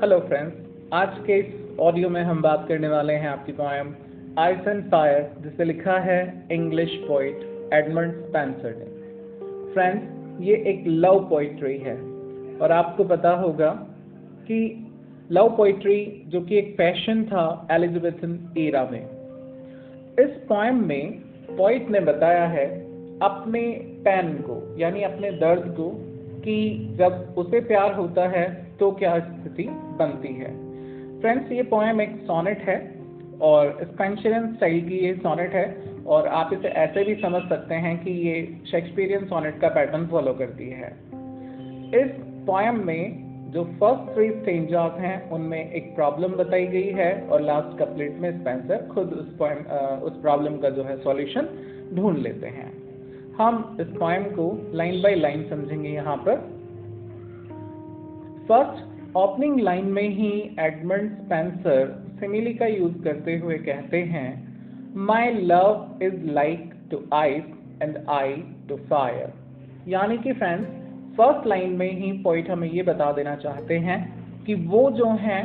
Hello friends आज के इस ऑडियो में हम बात करने वाले हैं आपकी पोएम आइस एंड फायर जिसे लिखा है इंग्लिश पोइट एडमंड स्पेंसर ने। फ्रेंड्स ये एक लव पोइट्री है। और आपको पता होगा कि लव पोइट्री जो कि एक फ़ैशन था एलिजाबेथन एरा में। इस पोएम में पोइट ने बताया है अपने पैन को, यानी अपने दर्द को कि जब उसे प्यार होता है तो क्या स्थिति बनती है? फ्रेंड्स ये पोएम एक सोनेट है, और स्पेंशरियन स्टाइल की ये सोनेट है, और आप इसे ऐसे भी समझ सकते हैं कि ये शेक्सपियरियन सोनेट का पैटर्न फॉलो करती है। इस पोएम में जो फ़र्स्ट थ्री स्टेंजास हैं, उनमें एक प्रॉब्लम बताई गई है, और लास्ट कपलेट में स्पेंसर खुद उस पोएम उस प्रॉब्लम का जो है सॉल्यूशन ढूंढ लेते हैं। हम इस पोएम को लाइन बाय लाइन समझेंगे यहाँ पर। फ़र्स्ट ओपनिंग लाइन में ही एडमंड स्पेंसर सिमिली का यूज़ करते हुए कहते हैं my love is like to ice and I to fire यानी कि फ्रेंड्स फ़र्स्ट लाइन में ही पॉइंट हमें ये बता देना चाहते हैं कि वो जो हैं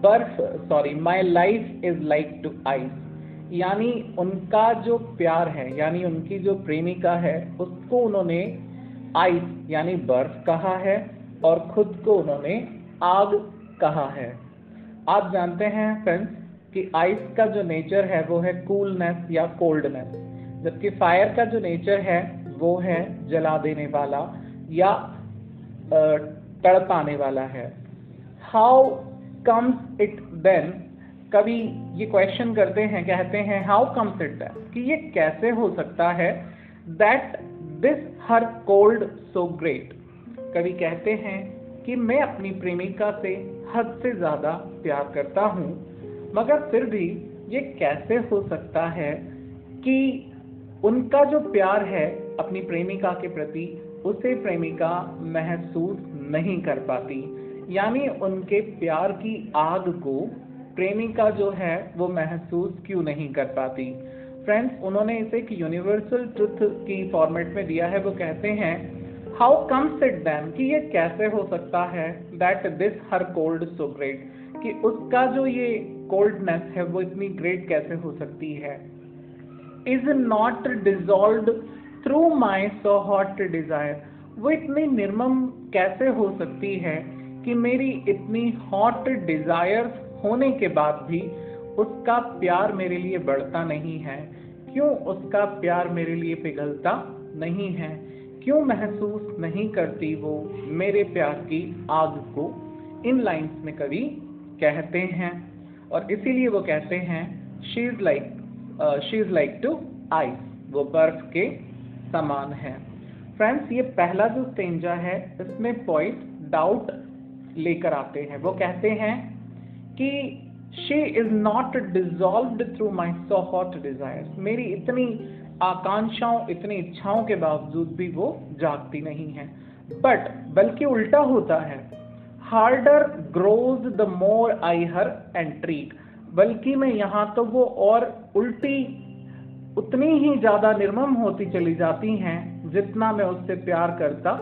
बर्फ़ sorry my life is like to ice यानी उनका जो प्यार है, यानी उनकी जो प्रेमिका है, उसको उन्होंने आइस, यानी बर्फ़ कहा है और खुद को उन्होंने आग कहा है। आप जानते हैं फ्रेंड्स कि आइस का जो नेचर है, वो है कूलनेस या कोल्डनेस जबकि फायर का जो नेचर है, वो है जला देने वाला या तड़पाने वाला है। हाउ कम्स इट देन कभी ये क्वेश्चन करते हैं, कहते हैं हाउ कम्स इट देन कि ये कैसे हो सकता है that this her cold so great कभी कहते हैं कि मैं अपनी प्रेमिका से हद से ज़्यादा प्यार करता हूँ, मगर फिर भी ये कैसे हो सकता है कि उनका जो प्यार है अपनी प्रेमिका के प्रति, उसे प्रेमिका महसूस नहीं कर पाती? यानी उनके प्यार की आग को प्रेमिका जो है, वो महसूस क्यों नहीं कर पाती? फ्रेंड्स उन्होंने इसे एक यूनिवर्सल ट्रुथ की फॉर्मेट में दिया है। वो कहते हैं हाउ कम्स इट देन कि ये कैसे हो सकता है that this her cold so great कि उसका जो ये कोल्डनेस है, वो इतनी ग्रेट कैसे हो सकती है? Is not dissolve through my so hot desire वो इतनी निर्मम कैसे हो सकती है कि मेरी इतनी हॉट डिज़ायर होने के बाद भी उसका प्यार मेरे लिए बढ़ता नहीं है। क्यों उसका प्यार मेरे लिए पिघलता नहीं है? क्यों महसूस नहीं करती वो मेरे प्यार की आग को? इन लाइंस में कवि कहते हैं और इसीलिए वो कहते हैं she is like she is like to ice वो बर्फ़ के समान है। फ्रेंड्स ये पहला जो स्टेंजा है, इसमें पॉइंट डाउट लेकर आते हैं। वो कहते हैं कि she is not dissolve through my so hot desire मेरी इतनी आकांक्षाओं, इतनी इच्छाओं के बावजूद भी वो जागती नहीं है। बट बल्कि उल्टा होता है। Harder grows the more I her and बल्कि मैं यहाँ तो वो और उल्टी, उतनी ही ज़्यादा निर्मम होती चली जाती हैं, जितना मैं उससे प्यार करता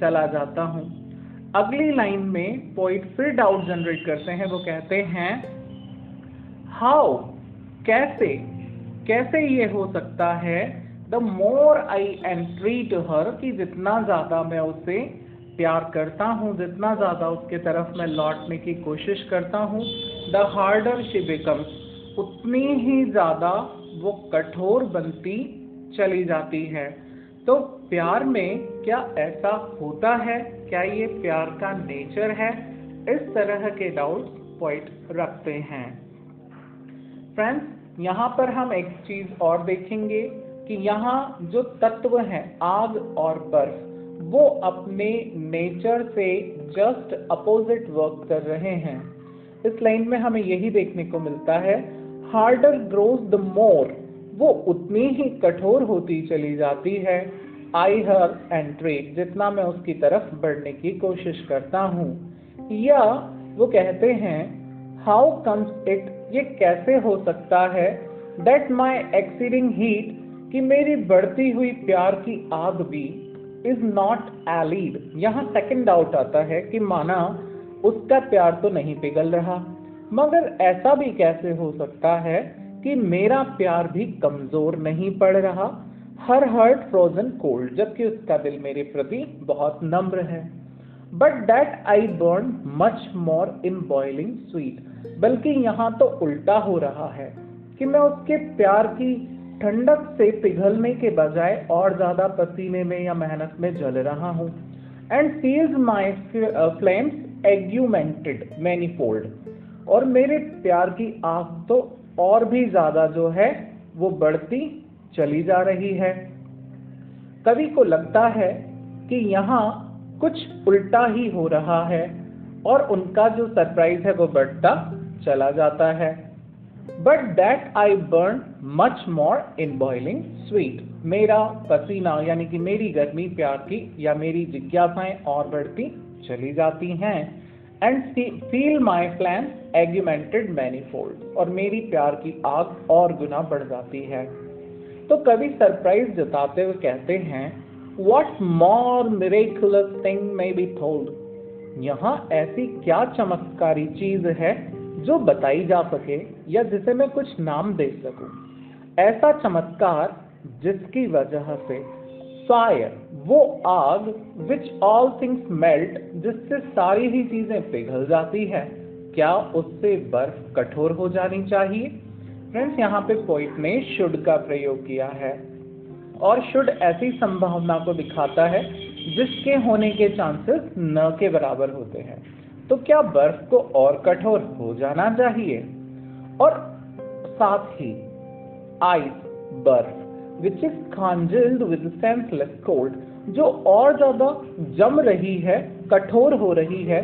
चला जाता हूँ। अगली लाइन में पोइट फिर डाउट जनरेट करते हैं, वो कहते हैं हाउ कैसे? कैसे ये हो सकता है? The more I entry to her कि जितना ज़्यादा मैं उसे प्यार करता हूँ, जितना ज़्यादा उसके तरफ़ मैं लौटने की कोशिश करता हूँ द हार्डर शी बिकम्स उतनी ही ज़्यादा वो कठोर बनती चली जाती है। तो प्यार में क्या ऐसा होता है? क्या ये प्यार का नेचर है? इस तरह के डाउट पॉइंट रखते हैं। फ्रेंड्स यहाँ पर हम एक चीज़ और देखेंगे कि यहाँ जो तत्व हैं, आग और बर्फ़, वो अपने नेचर से जस्ट अपोजिट वर्क कर रहे हैं। इस लाइन में हमें यही देखने को मिलता है हार्डर ग्रोज द मोर वो उतनी ही कठोर होती चली जाती है। आई, हर एंड ट्रेड, जितना मैं उसकी तरफ़ बढ़ने की कोशिश करता हूँ। या वो कहते हैं, हाउ कम्स इट? ये कैसे हो सकता है? दैट माई एक्सीडिंग हीट कि मेरी बढ़ती हुई प्यार की आग भी इज़ नॉट एलिड यहाँ सेकेंड डाउट आता है कि माना उसका प्यार तो नहीं पिघल रहा। मगर ऐसा भी कैसे हो सकता है कि मेरा प्यार भी कमज़ोर नहीं पड़ रहा? हर हर्ट फ्रोजन कोल्ड, जबकि उसका दिल मेरे प्रति बहुत नम्र है। But that I burn much more in boiling sweat बल्कि यहाँ तो उल्टा हो रहा है कि मैं उसके प्यार की ठंडक से पिघलने के बजाय और ज़्यादा पसीने में या मेहनत में जल रहा हूँ। And feels my flames augmented manifold और मेरे प्यार की आग तो और भी ज़्यादा जो है, वो बढ़ती चली जा रही है। कवि को लगता है कि यहाँ कुछ उल्टा ही हो रहा है और उनका जो सरप्राइज़ है वो बढ़ता चला जाता है। But that I burn much more in boiling sweat मेरा पसीना, यानी कि मेरी गर्मी, प्यार की या मेरी जिज्ञासाएँ और बढ़ती चली जाती हैं। And feel my flame augmented manifold और मेरी प्यार की आग और गुना बढ़ जाती है। तो कभी सरप्राइज़ जताते हुए कहते हैं what more miraculous thing may be told यहाँ ऐसी क्या चमत्कारी चीज़ है जो बताई जा सके या जिसे मैं कुछ नाम दे सकूँ? ऐसा चमत्कार जिसकी वजह से फायर वो आग विच ऑल थिंग्स मेल्ट जिससे सारी ही चीज़ें पिघल जाती है, क्या उससे बर्फ़ कठोर हो जानी चाहिए? फ्रेंड्स यहाँ पे पोइट ने शुड का प्रयोग किया है और शुड ऐसी संभावना को दिखाता है जिसके होने के चांसेस न के बराबर होते हैं। तो क्या बर्फ़ को और कठोर हो जाना चाहिए? और साथ ही आइस बर्फ़ which is congealed with senseless cold जो और ज़्यादा जम रही है, कठोर हो रही है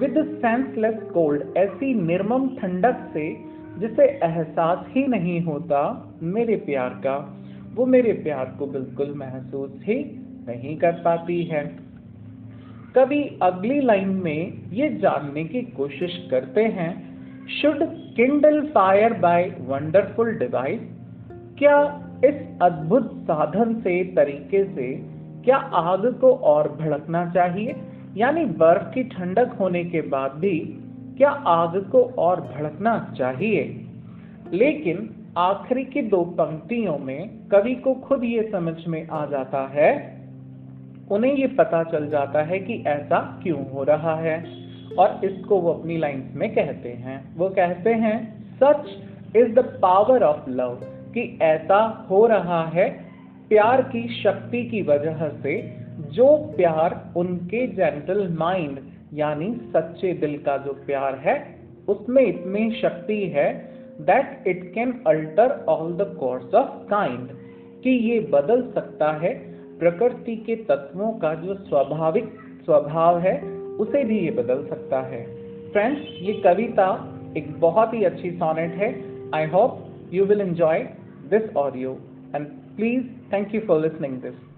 विद सेंसलेस कोल्ड ऐसी निर्मम ठंडक से जिसे एहसास ही नहीं होता मेरे प्यार का, वो मेरे प्यार को बिल्कुल महसूस ही नहीं कर पाती है। कभी अगली लाइन में ये जानने की कोशिश करते हैं, should kindle fire by wonderful device? क्या इस अद्भुत साधन से, तरीके से, क्या आग को और भड़कना चाहिए? यानी बर्फ़ की ठंडक होने के बाद भी क्या आग को और भड़कना चाहिए? लेकिन आखिरी की दो पंक्तियों में कवि को खुद ये समझ में आ जाता है। उन्हें ये पता चल जाता है कि ऐसा क्यों हो रहा है और इसको वो अपनी लाइंस में कहते हैं। वो कहते हैं, such is the power of love कि ऐसा हो रहा है प्यार की शक्ति की वजह से जो प्यार उनके जेंटल माइंड यानी सच्चे दिल का जो प्यार है, उसमें इतनी शक्ति है that it can alter all the course of kind कि ये बदल सकता है प्रकृति के तत्वों का जो स्वाभाविक स्वभाव है, उसे भी ये बदल सकता है। फ्रेंड्स ये कविता एक बहुत ही अच्छी सोनेट है। I hope you will enjoy this audio and please thank you for listening this.